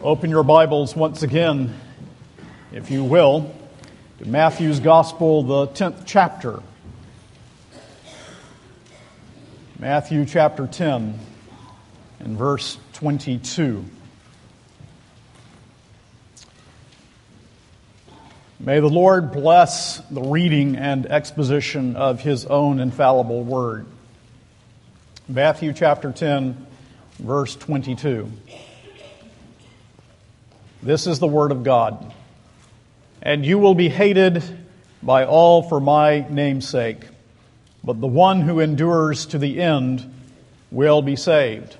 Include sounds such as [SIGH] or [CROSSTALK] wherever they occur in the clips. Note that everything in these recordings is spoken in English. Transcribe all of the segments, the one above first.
Open your Bibles once again, if you will, to Matthew's Gospel, the 10th chapter. Matthew chapter 10 and verse 22. May the Lord bless the reading and exposition of his own infallible word. Matthew chapter 10, verse 22. This is the word of God. And you will be hated by all for my name's sake, but the one who endures to the end will be saved.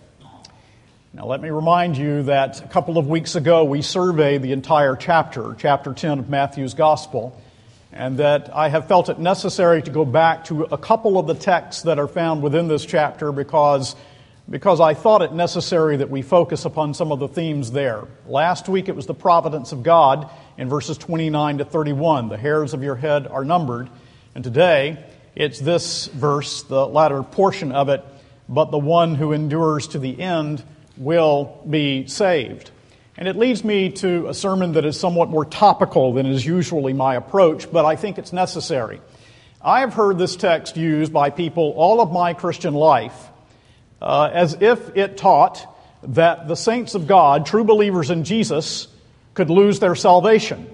Now, let me remind you that a couple of weeks ago we surveyed the entire chapter, chapter 10 of Matthew's Gospel, and that I have felt it necessary to go back to a couple of the texts that are found within this chapter because because I thought it necessary that we focus upon some of the themes there. Last week it was the providence of God in verses 29 to 31. The hairs of your head are numbered. And today it's this verse, the latter portion of it, but the one who endures to the end will be saved. And it leads me to a sermon that is somewhat more topical than is usually my approach, but I think it's necessary. I have heard this text used by people all of my Christian life uh, as if it taught that the saints of God, true believers in Jesus, could lose their salvation.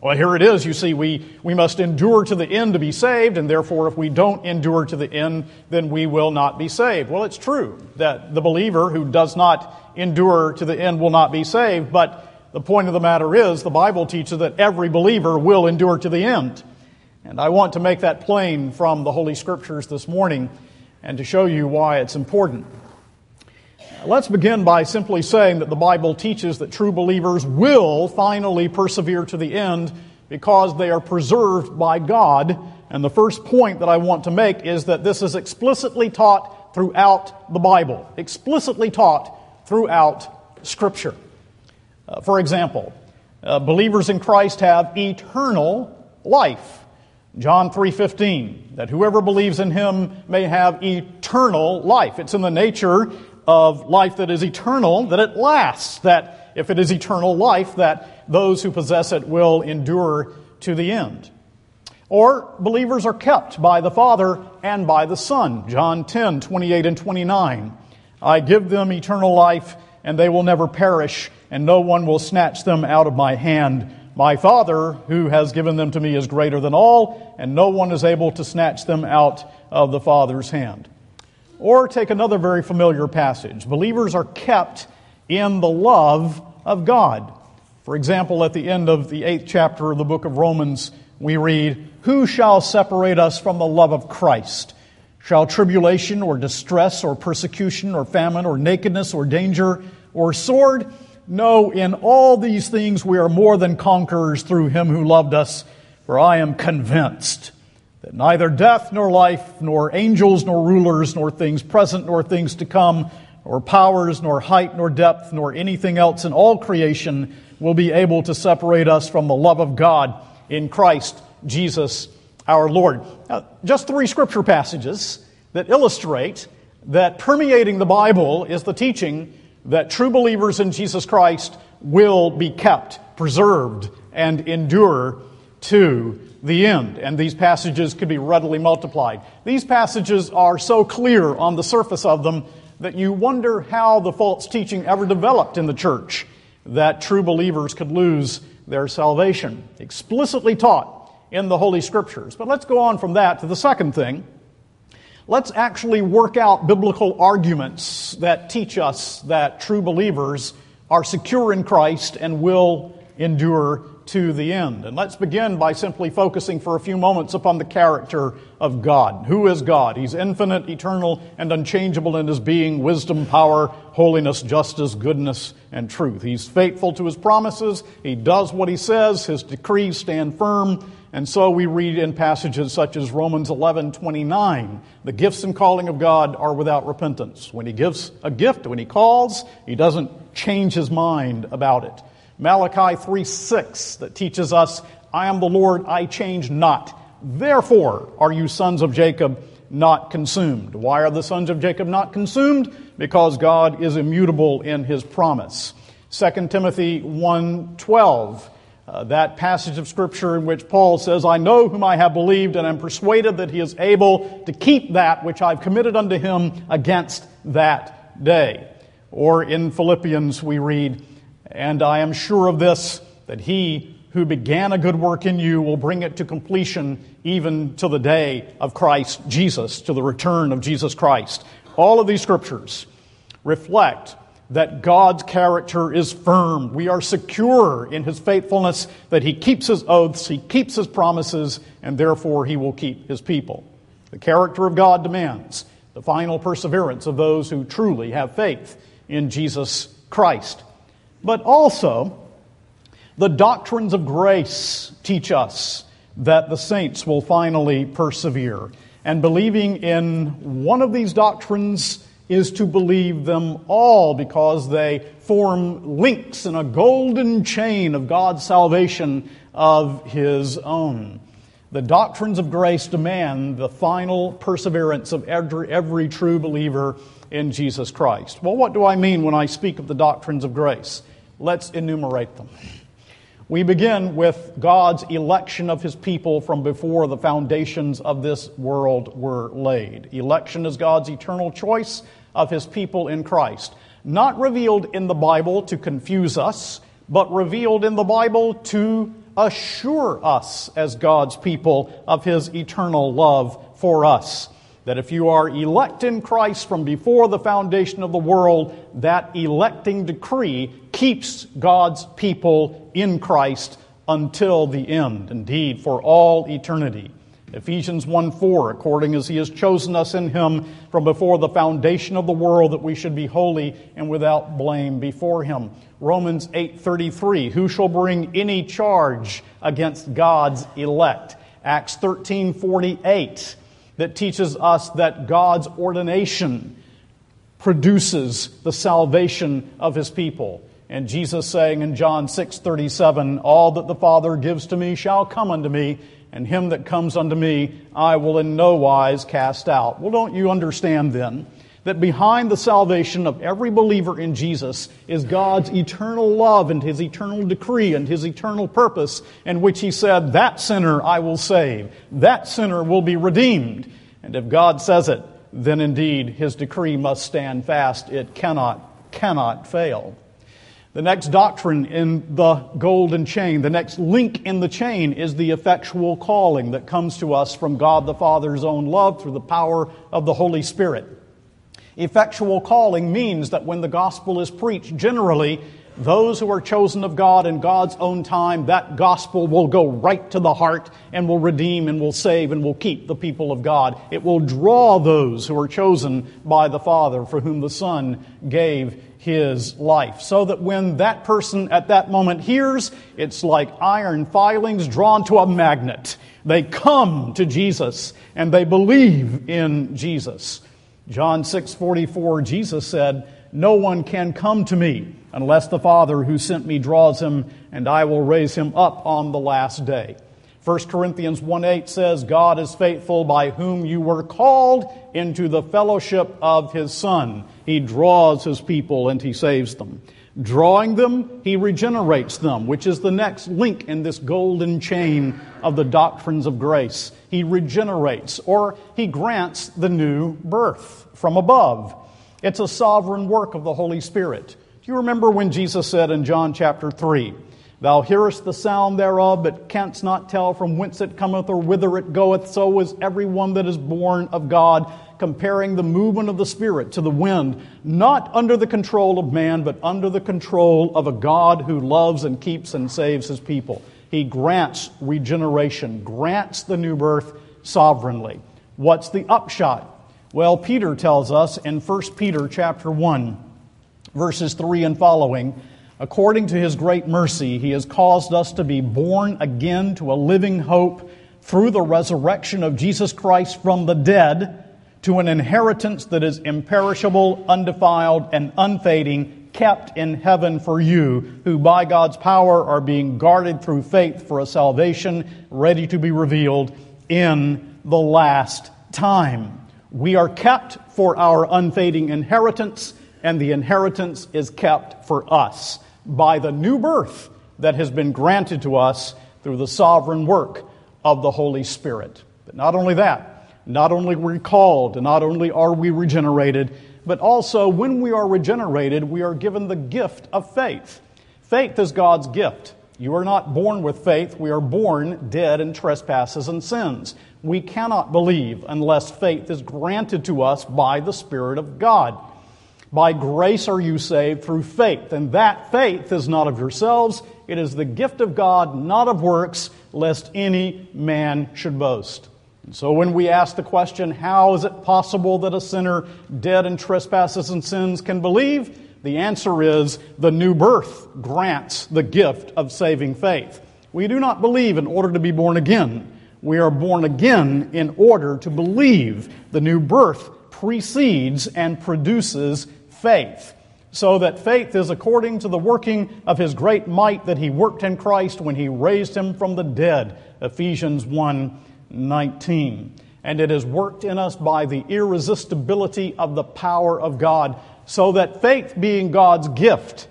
Well, here it is. You see, we, we must endure to the end to be saved, and therefore, if we don't endure to the end, then we will not be saved. Well, it's true that the believer who does not endure to the end will not be saved, but the point of the matter is the Bible teaches that every believer will endure to the end. And I want to make that plain from the Holy Scriptures this morning and to show you why it's important. Let's begin by simply saying that the Bible teaches that true believers will finally persevere to the end because they are preserved by God. And the first point that I want to make is that this is explicitly taught throughout the Bible, explicitly taught throughout Scripture. Uh, for example, uh, believers in Christ have eternal life. John 3:15 that whoever believes in him may have eternal life. It's in the nature of life that is eternal that it lasts, that if it is eternal life that those who possess it will endure to the end. Or believers are kept by the Father and by the Son. John 10:28 and 29. I give them eternal life and they will never perish and no one will snatch them out of my hand. My Father, who has given them to me, is greater than all, and no one is able to snatch them out of the Father's hand. Or take another very familiar passage. Believers are kept in the love of God. For example, at the end of the eighth chapter of the book of Romans, we read, Who shall separate us from the love of Christ? Shall tribulation or distress or persecution or famine or nakedness or danger or sword? No, in all these things we are more than conquerors through him who loved us, for I am convinced that neither death nor life, nor angels nor rulers, nor things present nor things to come, nor powers, nor height, nor depth, nor anything else in all creation will be able to separate us from the love of God in Christ Jesus our Lord. Now, just three scripture passages that illustrate that permeating the Bible is the teaching that true believers in Jesus Christ will be kept, preserved, and endure to the end. And these passages could be readily multiplied. These passages are so clear on the surface of them that you wonder how the false teaching ever developed in the church that true believers could lose their salvation. Explicitly taught in the Holy Scriptures. But let's go on from that to the second thing let's actually work out biblical arguments that teach us that true believers are secure in Christ and will endure to the end. And let's begin by simply focusing for a few moments upon the character of God. Who is God? He's infinite, eternal, and unchangeable in his being, wisdom, power, holiness, justice, goodness, and truth. He's faithful to his promises. He does what he says. His decrees stand firm. And so we read in passages such as Romans 11, 29, the gifts and calling of God are without repentance. When he gives a gift, when he calls, he doesn't change his mind about it. Malachi 3, 6, that teaches us, I am the Lord, I change not. Therefore are you sons of Jacob not consumed. Why are the sons of Jacob not consumed? Because God is immutable in his promise. 2 Timothy 1:12, uh, that passage of scripture in which Paul says, "I know whom I have believed and am persuaded that he is able to keep that which I've committed unto him against that day." Or in Philippians we read, "And I am sure of this that he who began a good work in you will bring it to completion even to the day of Christ Jesus, to the return of Jesus Christ." All of these scriptures reflect that God's character is firm. We are secure in his faithfulness, that he keeps his oaths, he keeps his promises, and therefore he will keep his people. The character of God demands the final perseverance of those who truly have faith in Jesus Christ. But also, the doctrines of grace teach us that the saints will finally persevere. And believing in one of these doctrines is to believe them all because they form links in a golden chain of God's salvation of His own. The doctrines of grace demand the final perseverance of every, every true believer in Jesus Christ. Well, what do I mean when I speak of the doctrines of grace? Let's enumerate them. We begin with God's election of his people from before the foundations of this world were laid. Election is God's eternal choice of his people in Christ. Not revealed in the Bible to confuse us, but revealed in the Bible to assure us as God's people of his eternal love for us. That if you are elect in Christ from before the foundation of the world, that electing decree keeps God's people in Christ until the end, indeed, for all eternity. Ephesians 1 4, according as he has chosen us in him from before the foundation of the world that we should be holy and without blame before him. Romans 8 33, who shall bring any charge against God's elect? Acts 13 48, that teaches us that God's ordination produces the salvation of his people. And Jesus saying in John 6 37, All that the Father gives to me shall come unto me and him that comes unto me I will in no wise cast out. Well, don't you understand then that behind the salvation of every believer in Jesus is God's eternal love and his eternal decree and his eternal purpose, in which he said, That sinner I will save, that sinner will be redeemed. And if God says it, then indeed his decree must stand fast. It cannot, cannot fail. The next doctrine in the golden chain, the next link in the chain is the effectual calling that comes to us from God the Father's own love through the power of the Holy Spirit. Effectual calling means that when the gospel is preached, generally, those who are chosen of God in God's own time, that gospel will go right to the heart and will redeem and will save and will keep the people of God. It will draw those who are chosen by the Father for whom the Son gave his life. So that when that person at that moment hears, it's like iron filings drawn to a magnet. They come to Jesus and they believe in Jesus. John 6:44 Jesus said, "No one can come to me unless the Father who sent me draws him, and I will raise him up on the last day." 1 Corinthians 1 8 says, God is faithful by whom you were called into the fellowship of his Son. He draws his people and he saves them. Drawing them, he regenerates them, which is the next link in this golden chain of the doctrines of grace. He regenerates, or he grants the new birth from above. It's a sovereign work of the Holy Spirit. Do you remember when Jesus said in John chapter 3, Thou hearest the sound thereof, but canst not tell from whence it cometh or whither it goeth. So is every one that is born of God, comparing the movement of the Spirit to the wind, not under the control of man, but under the control of a God who loves and keeps and saves his people. He grants regeneration, grants the new birth sovereignly. What's the upshot? Well, Peter tells us in 1 Peter chapter 1, verses 3 and following, According to his great mercy, he has caused us to be born again to a living hope through the resurrection of Jesus Christ from the dead to an inheritance that is imperishable, undefiled, and unfading, kept in heaven for you, who by God's power are being guarded through faith for a salvation ready to be revealed in the last time. We are kept for our unfading inheritance, and the inheritance is kept for us. by the new birth that has been granted to us through the sovereign work of the Holy Spirit. But not only that, not only are we called, and not only are we regenerated, but also when we are regenerated, we are given the gift of faith. Faith is God's gift. You are not born with faith. We are born dead in trespasses and sins. We cannot believe unless faith is granted to us by the Spirit of God. By grace are you saved through faith, and that faith is not of yourselves. It is the gift of God, not of works, lest any man should boast. And so when we ask the question, how is it possible that a sinner dead in trespasses and sins can believe? The answer is the new birth grants the gift of saving faith. We do not believe in order to be born again. We are born again in order to believe. The new birth precedes and produces faith. So that faith is according to the working of his great might that he worked in Christ when he raised him from the dead. Ephesians 1 19. And it is worked in us by the irresistibility of the power of God so that faith being God's gift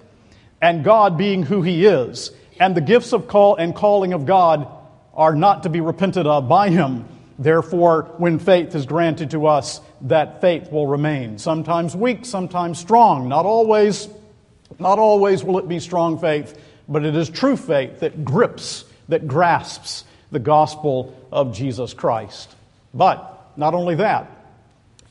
and God being who He is, and the gifts of call and calling of God are not to be repented of by Him. Therefore, when faith is granted to us, that faith will remain. Sometimes weak, sometimes strong. Not always, not always will it be strong faith, but it is true faith that grips, that grasps the gospel of Jesus Christ. But not only that,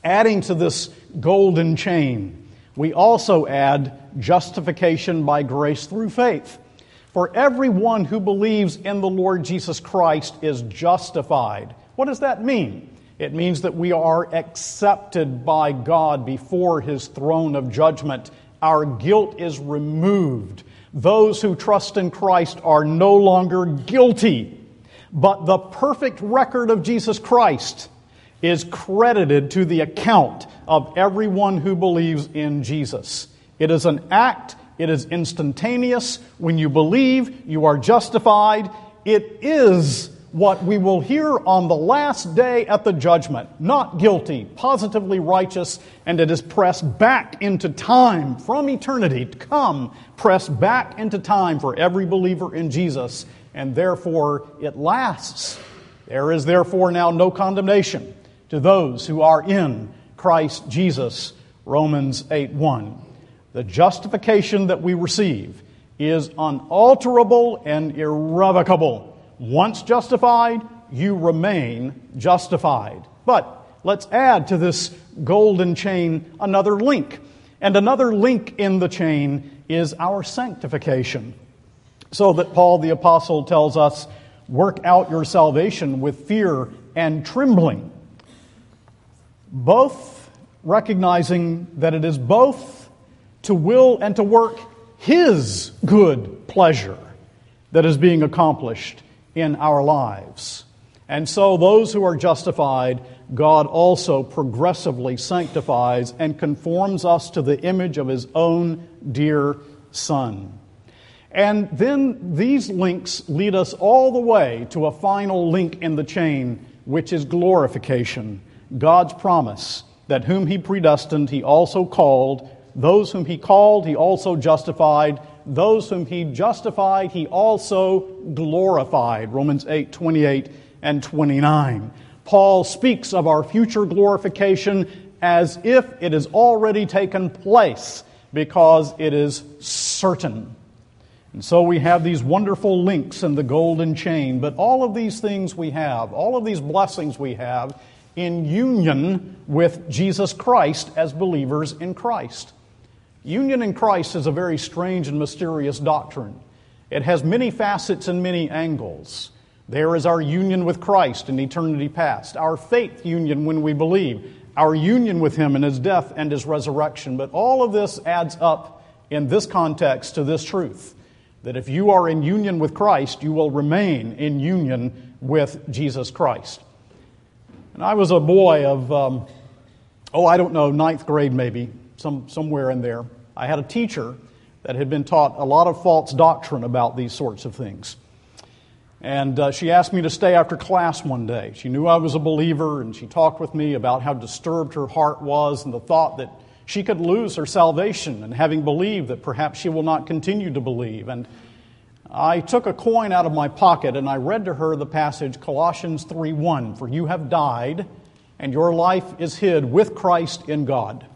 adding to this golden chain, we also add justification by grace through faith. For everyone who believes in the Lord Jesus Christ is justified. What does that mean? It means that we are accepted by God before his throne of judgment. Our guilt is removed. Those who trust in Christ are no longer guilty. But the perfect record of Jesus Christ is credited to the account of everyone who believes in Jesus. It is an act, it is instantaneous. When you believe, you are justified. It is what we will hear on the last day at the judgment. Not guilty, positively righteous, and it is pressed back into time from eternity to come, pressed back into time for every believer in Jesus, and therefore it lasts. There is therefore now no condemnation to those who are in Christ Jesus. Romans 8 1. The justification that we receive is unalterable and irrevocable. Once justified, you remain justified. But let's add to this golden chain another link. And another link in the chain is our sanctification. So that Paul the Apostle tells us, work out your salvation with fear and trembling both recognizing that it is both to will and to work His good pleasure that is being accomplished in our lives. And so, those who are justified, God also progressively sanctifies and conforms us to the image of His own dear Son. And then these links lead us all the way to a final link in the chain, which is glorification. God's promise that whom he predestined, he also called. Those whom he called, he also justified. Those whom he justified, he also glorified. Romans 8 28 and 29. Paul speaks of our future glorification as if it has already taken place because it is certain. And so we have these wonderful links in the golden chain, but all of these things we have, all of these blessings we have, in union with Jesus Christ as believers in Christ. Union in Christ is a very strange and mysterious doctrine. It has many facets and many angles. There is our union with Christ in eternity past, our faith union when we believe, our union with Him in His death and His resurrection. But all of this adds up in this context to this truth that if you are in union with Christ, you will remain in union with Jesus Christ. And I was a boy of, um, oh, I don't know, ninth grade maybe, some, somewhere in there. I had a teacher that had been taught a lot of false doctrine about these sorts of things. And uh, she asked me to stay after class one day. She knew I was a believer, and she talked with me about how disturbed her heart was and the thought that she could lose her salvation and having believed that perhaps she will not continue to believe. And I took a coin out of my pocket and I read to her the passage Colossians 3:1 for you have died and your life is hid with Christ in God.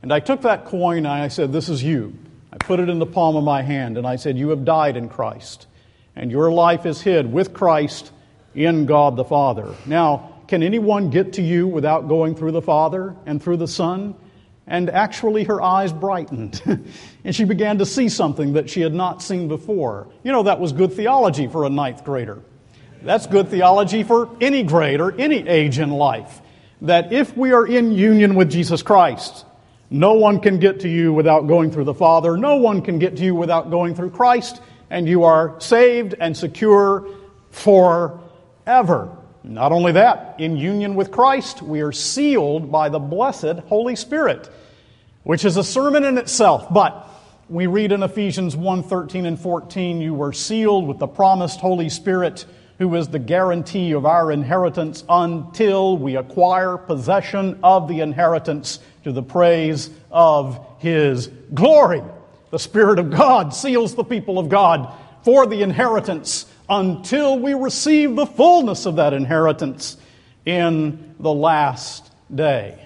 And I took that coin and I said this is you. I put it in the palm of my hand and I said you have died in Christ and your life is hid with Christ in God the Father. Now, can anyone get to you without going through the Father and through the Son? And actually, her eyes brightened, [LAUGHS] and she began to see something that she had not seen before. You know, that was good theology for a ninth grader. That's good theology for any grade or any age in life. That if we are in union with Jesus Christ, no one can get to you without going through the Father, no one can get to you without going through Christ, and you are saved and secure forever. Not only that, in union with Christ, we are sealed by the blessed Holy Spirit, which is a sermon in itself. But we read in Ephesians 1 13 and 14, you were sealed with the promised Holy Spirit, who is the guarantee of our inheritance until we acquire possession of the inheritance to the praise of His glory. The Spirit of God seals the people of God for the inheritance until we receive the fullness of that inheritance in the last day.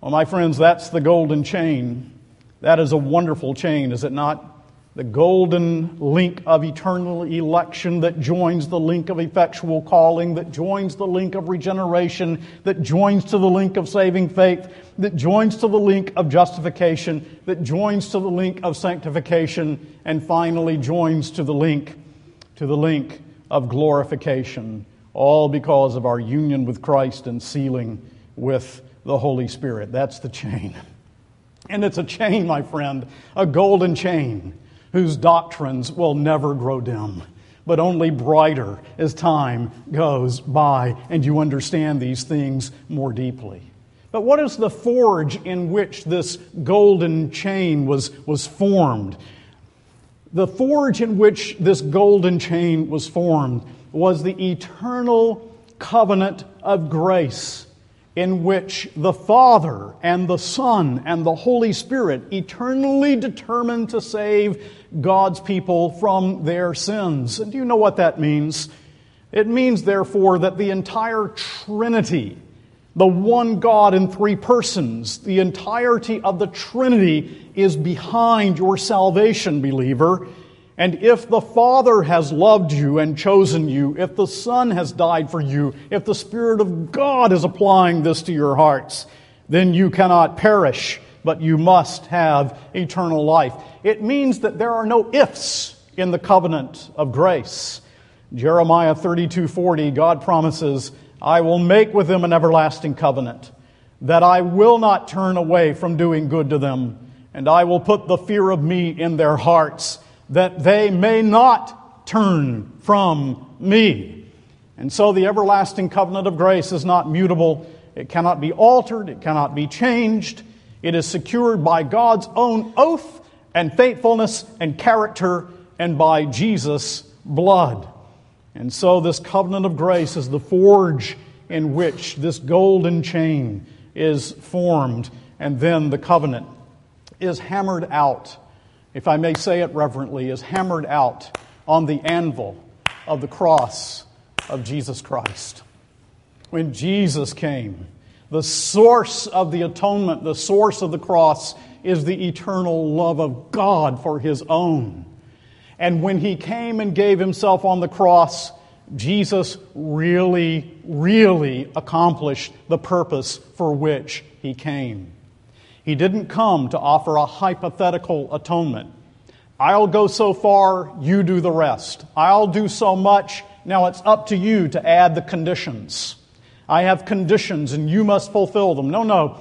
Well, my friends, that's the golden chain. That is a wonderful chain, is it not? The golden link of eternal election that joins the link of effectual calling, that joins the link of regeneration, that joins to the link of saving faith, that joins to the link of justification, that joins to the link of sanctification, and finally joins to the link to the link of glorification, all because of our union with Christ and sealing with the Holy Spirit. That's the chain. And it's a chain, my friend, a golden chain whose doctrines will never grow dim, but only brighter as time goes by and you understand these things more deeply. But what is the forge in which this golden chain was, was formed? The forge in which this golden chain was formed was the eternal covenant of grace in which the Father and the Son and the Holy Spirit eternally determined to save God's people from their sins. And do you know what that means? It means, therefore, that the entire Trinity, the one God in three persons, the entirety of the Trinity is behind your salvation, believer. And if the Father has loved you and chosen you, if the Son has died for you, if the Spirit of God is applying this to your hearts, then you cannot perish, but you must have eternal life. It means that there are no ifs in the covenant of grace. Jeremiah 32:40 God promises I will make with them an everlasting covenant, that I will not turn away from doing good to them, and I will put the fear of me in their hearts, that they may not turn from me. And so the everlasting covenant of grace is not mutable. It cannot be altered. It cannot be changed. It is secured by God's own oath and faithfulness and character and by Jesus' blood. And so, this covenant of grace is the forge in which this golden chain is formed, and then the covenant is hammered out, if I may say it reverently, is hammered out on the anvil of the cross of Jesus Christ. When Jesus came, the source of the atonement, the source of the cross, is the eternal love of God for his own. And when he came and gave himself on the cross, Jesus really, really accomplished the purpose for which he came. He didn't come to offer a hypothetical atonement. I'll go so far, you do the rest. I'll do so much, now it's up to you to add the conditions. I have conditions and you must fulfill them. No, no.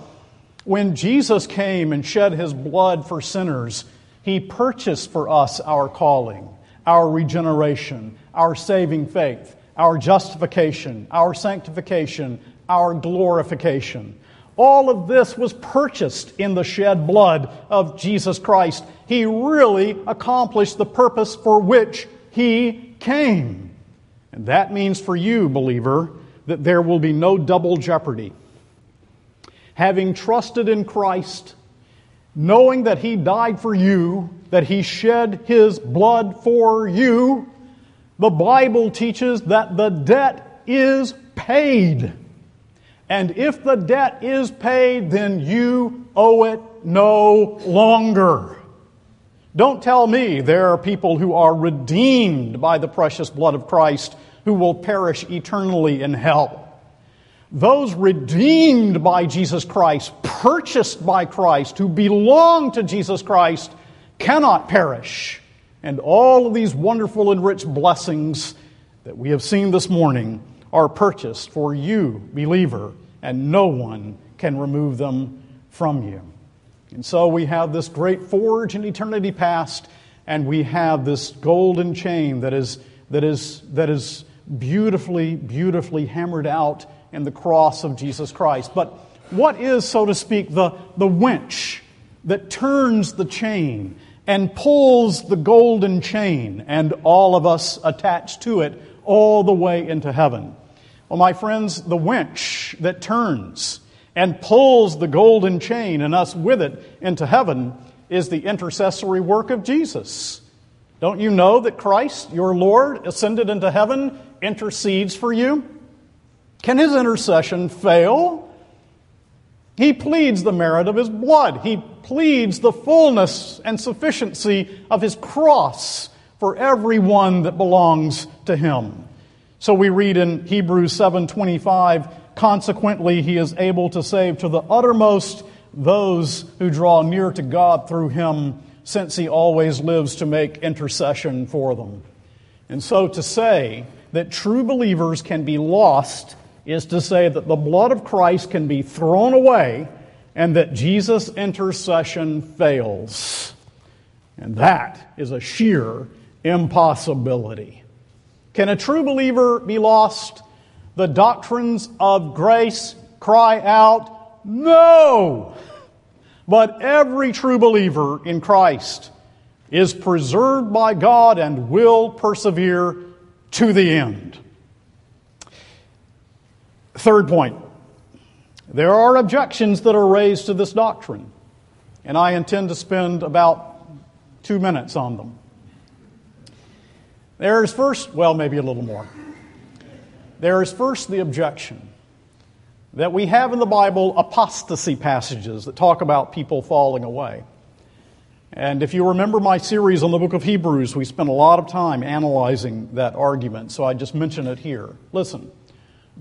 When Jesus came and shed his blood for sinners, he purchased for us our calling, our regeneration, our saving faith, our justification, our sanctification, our glorification. All of this was purchased in the shed blood of Jesus Christ. He really accomplished the purpose for which he came. And that means for you, believer, that there will be no double jeopardy having trusted in Christ, knowing that he died for you, that he shed his blood for you, the Bible teaches that the debt is paid. And if the debt is paid, then you owe it no longer. Don't tell me there are people who are redeemed by the precious blood of Christ who will perish eternally in hell. Those redeemed by Jesus Christ, purchased by Christ, who belong to Jesus Christ, cannot perish. And all of these wonderful and rich blessings that we have seen this morning are purchased for you, believer, and no one can remove them from you. And so we have this great forge in eternity past, and we have this golden chain that is, that is, that is beautifully, beautifully hammered out in the cross of Jesus Christ. But what is, so to speak, the, the winch that turns the chain and pulls the golden chain and all of us attached to it all the way into heaven? Well, my friends, the winch that turns and pulls the golden chain and us with it into heaven is the intercessory work of Jesus. Don't you know that Christ, your Lord, ascended into heaven, intercedes for you? Can his intercession fail? He pleads the merit of his blood. He pleads the fullness and sufficiency of his cross for everyone that belongs to him. So we read in Hebrews 7:25, consequently he is able to save to the uttermost those who draw near to God through him, since he always lives to make intercession for them. And so to say that true believers can be lost is to say that the blood of Christ can be thrown away and that Jesus' intercession fails. And that is a sheer impossibility. Can a true believer be lost? The doctrines of grace cry out, no! But every true believer in Christ is preserved by God and will persevere to the end. Third point there are objections that are raised to this doctrine, and I intend to spend about two minutes on them. There is first, well, maybe a little more. There is first the objection that we have in the Bible apostasy passages that talk about people falling away. And if you remember my series on the book of Hebrews, we spent a lot of time analyzing that argument, so I just mention it here. Listen,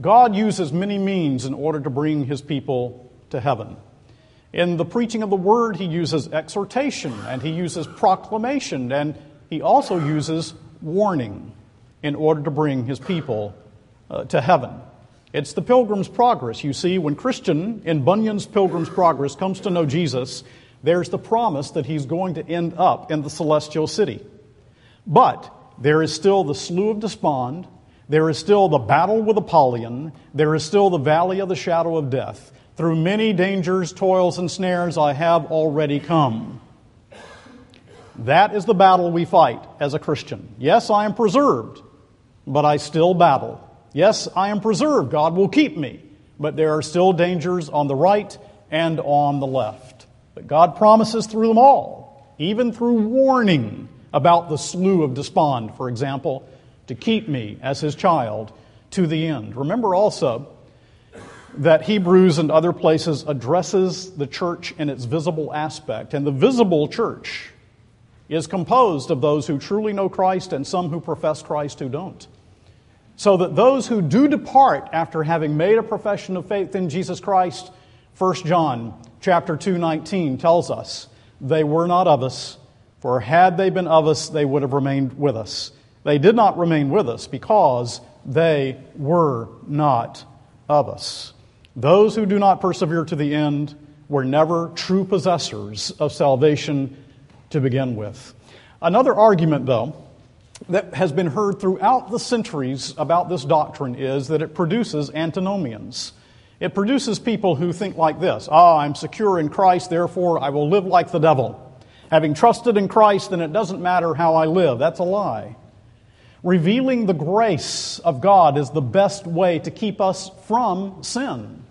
God uses many means in order to bring his people to heaven. In the preaching of the word, he uses exhortation and he uses proclamation and he also uses warning in order to bring his people uh, to heaven. It's the Pilgrim's Progress. You see, when Christian in Bunyan's Pilgrim's Progress comes to know Jesus, there's the promise that he's going to end up in the celestial city. But there is still the Slough of Despond, there is still the battle with Apollyon, there is still the valley of the shadow of death. Through many dangers, toils, and snares I have already come. That is the battle we fight as a Christian. Yes, I am preserved, but I still battle. Yes, I am preserved. God will keep me. But there are still dangers on the right and on the left. But God promises through them all, even through warning about the slough of despond, for example, to keep me as his child to the end. Remember also that Hebrews and other places addresses the church in its visible aspect. And the visible church is composed of those who truly know Christ and some who profess Christ who don't. So that those who do depart after having made a profession of faith in Jesus Christ, 1 John chapter 2:19 tells us, they were not of us, for had they been of us, they would have remained with us. They did not remain with us because they were not of us. Those who do not persevere to the end were never true possessors of salvation to begin with. Another argument, though, that has been heard throughout the centuries about this doctrine is that it produces antinomians. It produces people who think like this Ah, I'm secure in Christ, therefore I will live like the devil. Having trusted in Christ, then it doesn't matter how I live. That's a lie. Revealing the grace of God is the best way to keep us from sin.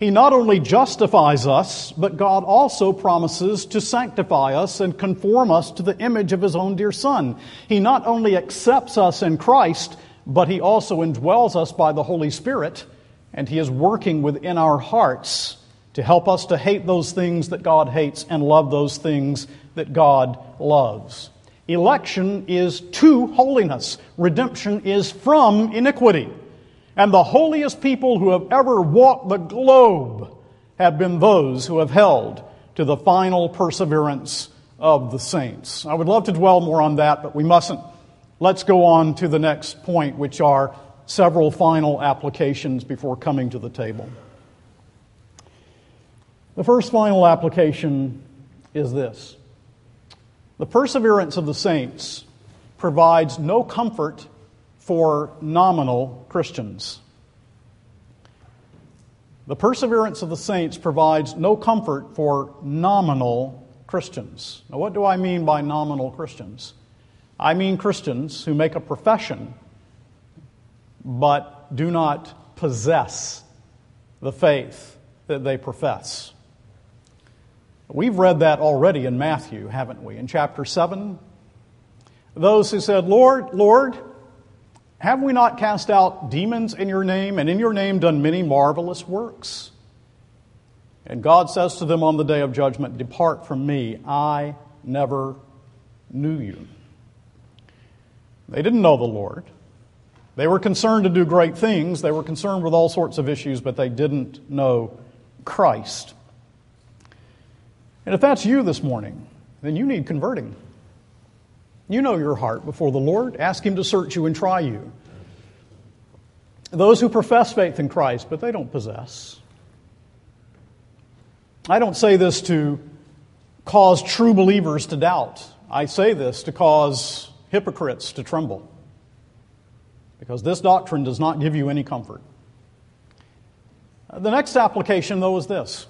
He not only justifies us, but God also promises to sanctify us and conform us to the image of His own dear Son. He not only accepts us in Christ, but He also indwells us by the Holy Spirit, and He is working within our hearts to help us to hate those things that God hates and love those things that God loves. Election is to holiness, redemption is from iniquity. And the holiest people who have ever walked the globe have been those who have held to the final perseverance of the saints. I would love to dwell more on that, but we mustn't. Let's go on to the next point, which are several final applications before coming to the table. The first final application is this The perseverance of the saints provides no comfort for nominal Christians. The perseverance of the saints provides no comfort for nominal Christians. Now, what do I mean by nominal Christians? I mean Christians who make a profession but do not possess the faith that they profess. We've read that already in Matthew, haven't we? In chapter 7, those who said, Lord, Lord, have we not cast out demons in your name, and in your name done many marvelous works? And God says to them on the day of judgment, Depart from me, I never knew you. They didn't know the Lord. They were concerned to do great things, they were concerned with all sorts of issues, but they didn't know Christ. And if that's you this morning, then you need converting. You know your heart before the Lord. Ask Him to search you and try you. Those who profess faith in Christ, but they don't possess. I don't say this to cause true believers to doubt. I say this to cause hypocrites to tremble. Because this doctrine does not give you any comfort. The next application, though, is this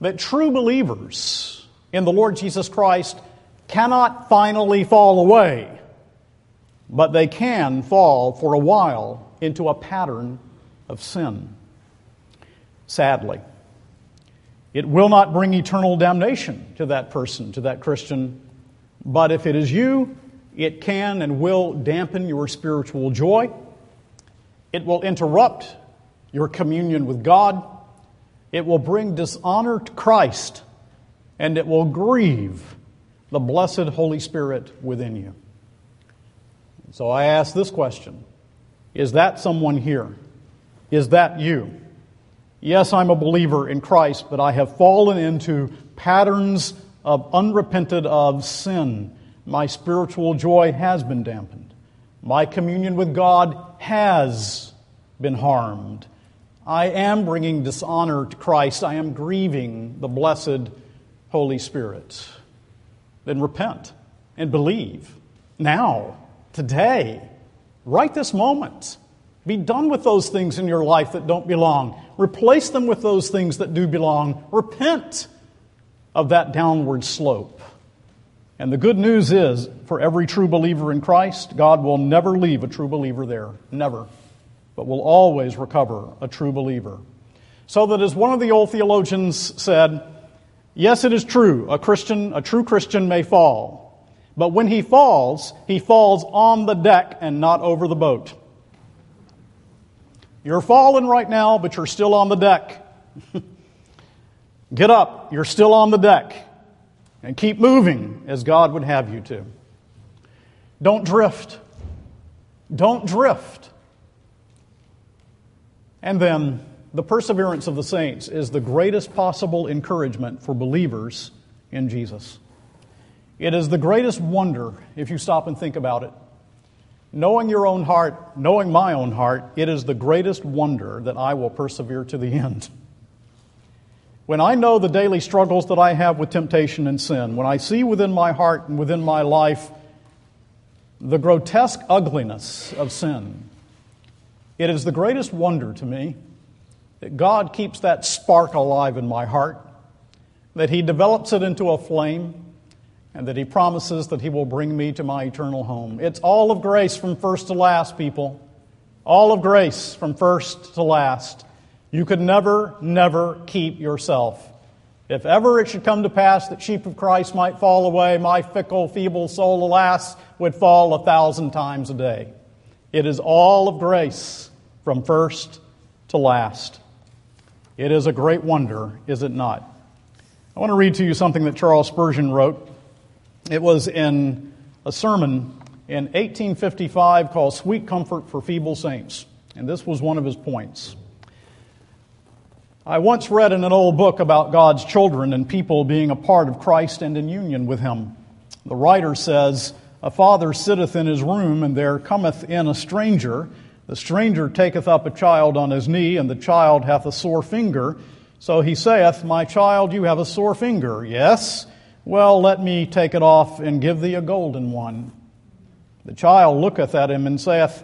that true believers in the Lord Jesus Christ cannot finally fall away, but they can fall for a while into a pattern of sin. Sadly, it will not bring eternal damnation to that person, to that Christian, but if it is you, it can and will dampen your spiritual joy. It will interrupt your communion with God. It will bring dishonor to Christ, and it will grieve the blessed Holy Spirit within you. So I ask this question Is that someone here? Is that you? Yes, I'm a believer in Christ, but I have fallen into patterns of unrepented of sin. My spiritual joy has been dampened. My communion with God has been harmed. I am bringing dishonor to Christ. I am grieving the blessed Holy Spirit then repent and believe now, today, right this moment. Be done with those things in your life that don't belong. Replace them with those things that do belong. Repent of that downward slope. And the good news is, for every true believer in Christ, God will never leave a true believer there. Never. But will always recover a true believer. So that, as one of the old theologians said, Yes, it is true. A Christian, a true Christian may fall. But when he falls, he falls on the deck and not over the boat. You're falling right now, but you're still on the deck. [LAUGHS] Get up. You're still on the deck. And keep moving as God would have you to. Don't drift. Don't drift. And then the perseverance of the saints is the greatest possible encouragement for believers in Jesus. It is the greatest wonder if you stop and think about it. Knowing your own heart, knowing my own heart, it is the greatest wonder that I will persevere to the end. When I know the daily struggles that I have with temptation and sin, when I see within my heart and within my life the grotesque ugliness of sin, it is the greatest wonder to me that God keeps that spark alive in my heart, that He develops it into a flame, and that He promises that He will bring me to my eternal home. It's all of grace from first to last, people. All of grace from first to last. You could never, never keep yourself. If ever it should come to pass that sheep of Christ might fall away, my fickle, feeble soul, alas, would fall a thousand times a day. It is all of grace from first to last. It is a great wonder, is it not? I want to read to you something that Charles Spurgeon wrote. It was in a sermon in 1855 called Sweet Comfort for Feeble Saints. And this was one of his points. I once read in an old book about God's children and people being a part of Christ and in union with Him. The writer says, A father sitteth in his room, and there cometh in a stranger. The stranger taketh up a child on his knee, and the child hath a sore finger. So he saith, My child, you have a sore finger. Yes? Well, let me take it off and give thee a golden one. The child looketh at him and saith,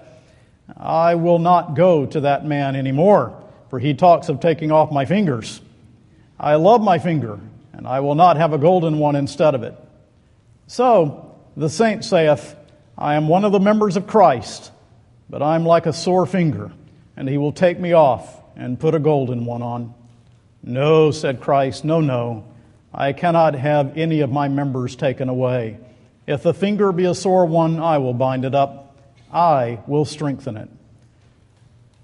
I will not go to that man any more for he talks of taking off my fingers. I love my finger, and I will not have a golden one instead of it. So the saint saith, I am one of the members of Christ, but I'm like a sore finger, and he will take me off and put a golden one on. No, said Christ, no, no. I cannot have any of my members taken away. If the finger be a sore one, I will bind it up. I will strengthen it.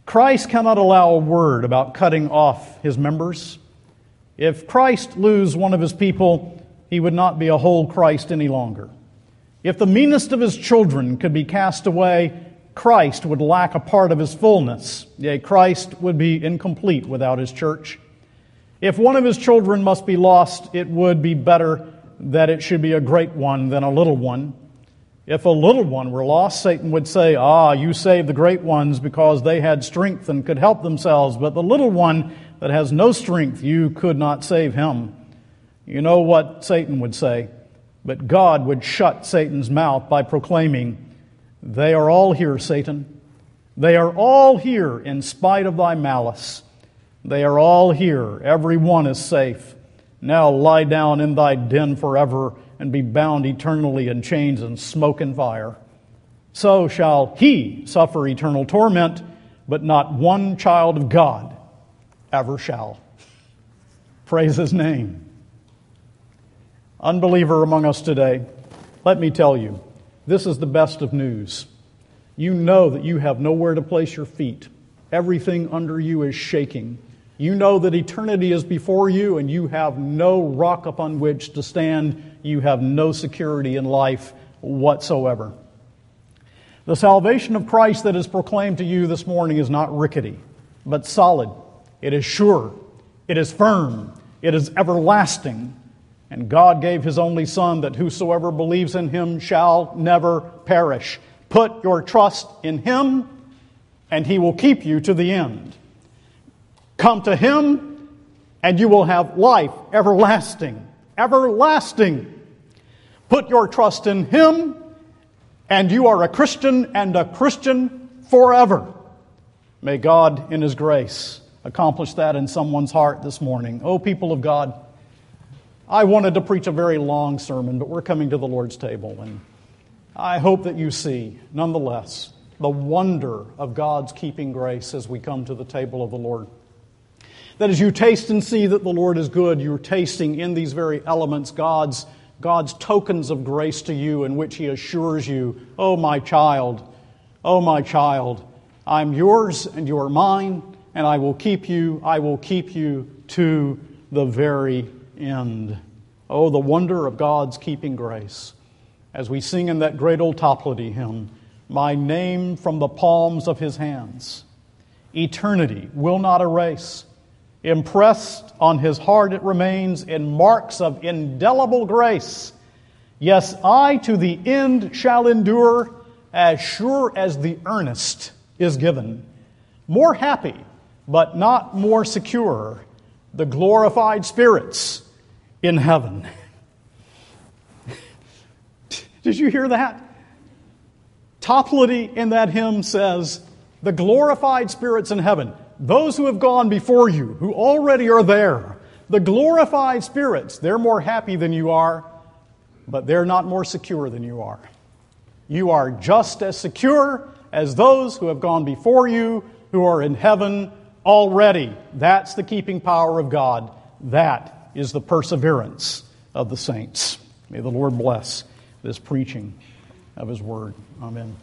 Christ cannot allow a word about cutting off his members. If Christ lose one of his people, he would not be a whole Christ any longer. If the meanest of his children could be cast away, Christ would lack a part of his fullness. Yea, Christ would be incomplete without his church. If one of his children must be lost, it would be better that it should be a great one than a little one. If a little one were lost, Satan would say, Ah, you saved the great ones because they had strength and could help themselves, but the little one that has no strength, you could not save him. You know what Satan would say, but God would shut Satan's mouth by proclaiming, They are all here, Satan. They are all here in spite of thy malice. They are all here. Every one is safe. Now lie down in thy den forever and be bound eternally in chains and smoke and fire. So shall he suffer eternal torment, but not one child of God ever shall. Praise his name. Unbeliever among us today, let me tell you, this is the best of news. You know that you have nowhere to place your feet. Everything under you is shaking. You know that eternity is before you and you have no rock upon which to stand. You have no security in life whatsoever. The salvation of Christ that is proclaimed to you this morning is not rickety, but solid. It is sure. It is firm. It is everlasting. And God gave His only Son that whosoever believes in Him shall never perish. Put your trust in Him, and He will keep you to the end. Come to Him, and you will have life everlasting. Everlasting. Put your trust in Him, and you are a Christian and a Christian forever. May God, in His grace, accomplish that in someone's heart this morning. Oh, people of God, I wanted to preach a very long sermon, but we're coming to the Lord's table, and I hope that you see, nonetheless, the wonder of God's keeping grace as we come to the table of the Lord. That as you taste and see that the Lord is good, you're tasting in these very elements God's, God's tokens of grace to you, in which He assures you, Oh, my child, oh, my child, I'm yours and you are mine, and I will keep you, I will keep you to the very end. Oh, the wonder of God's keeping grace. As we sing in that great old Toplady hymn, My name from the palms of His hands. Eternity will not erase Impressed on his heart it remains in marks of indelible grace. Yes, I to the end shall endure, as sure as the earnest is given. More happy, but not more secure, the glorified spirits in heaven. [LAUGHS] Did you hear that? Toplady in that hymn says, the glorified spirits in heaven those who have gone before you, who already are there, the glorified spirits, they're more happy than you are, but they're not more secure than you are. You are just as secure as those who have gone before you, who are in heaven already. That's the keeping power of God. That is the perseverance of the saints. May the Lord bless this preaching of His word. Amen.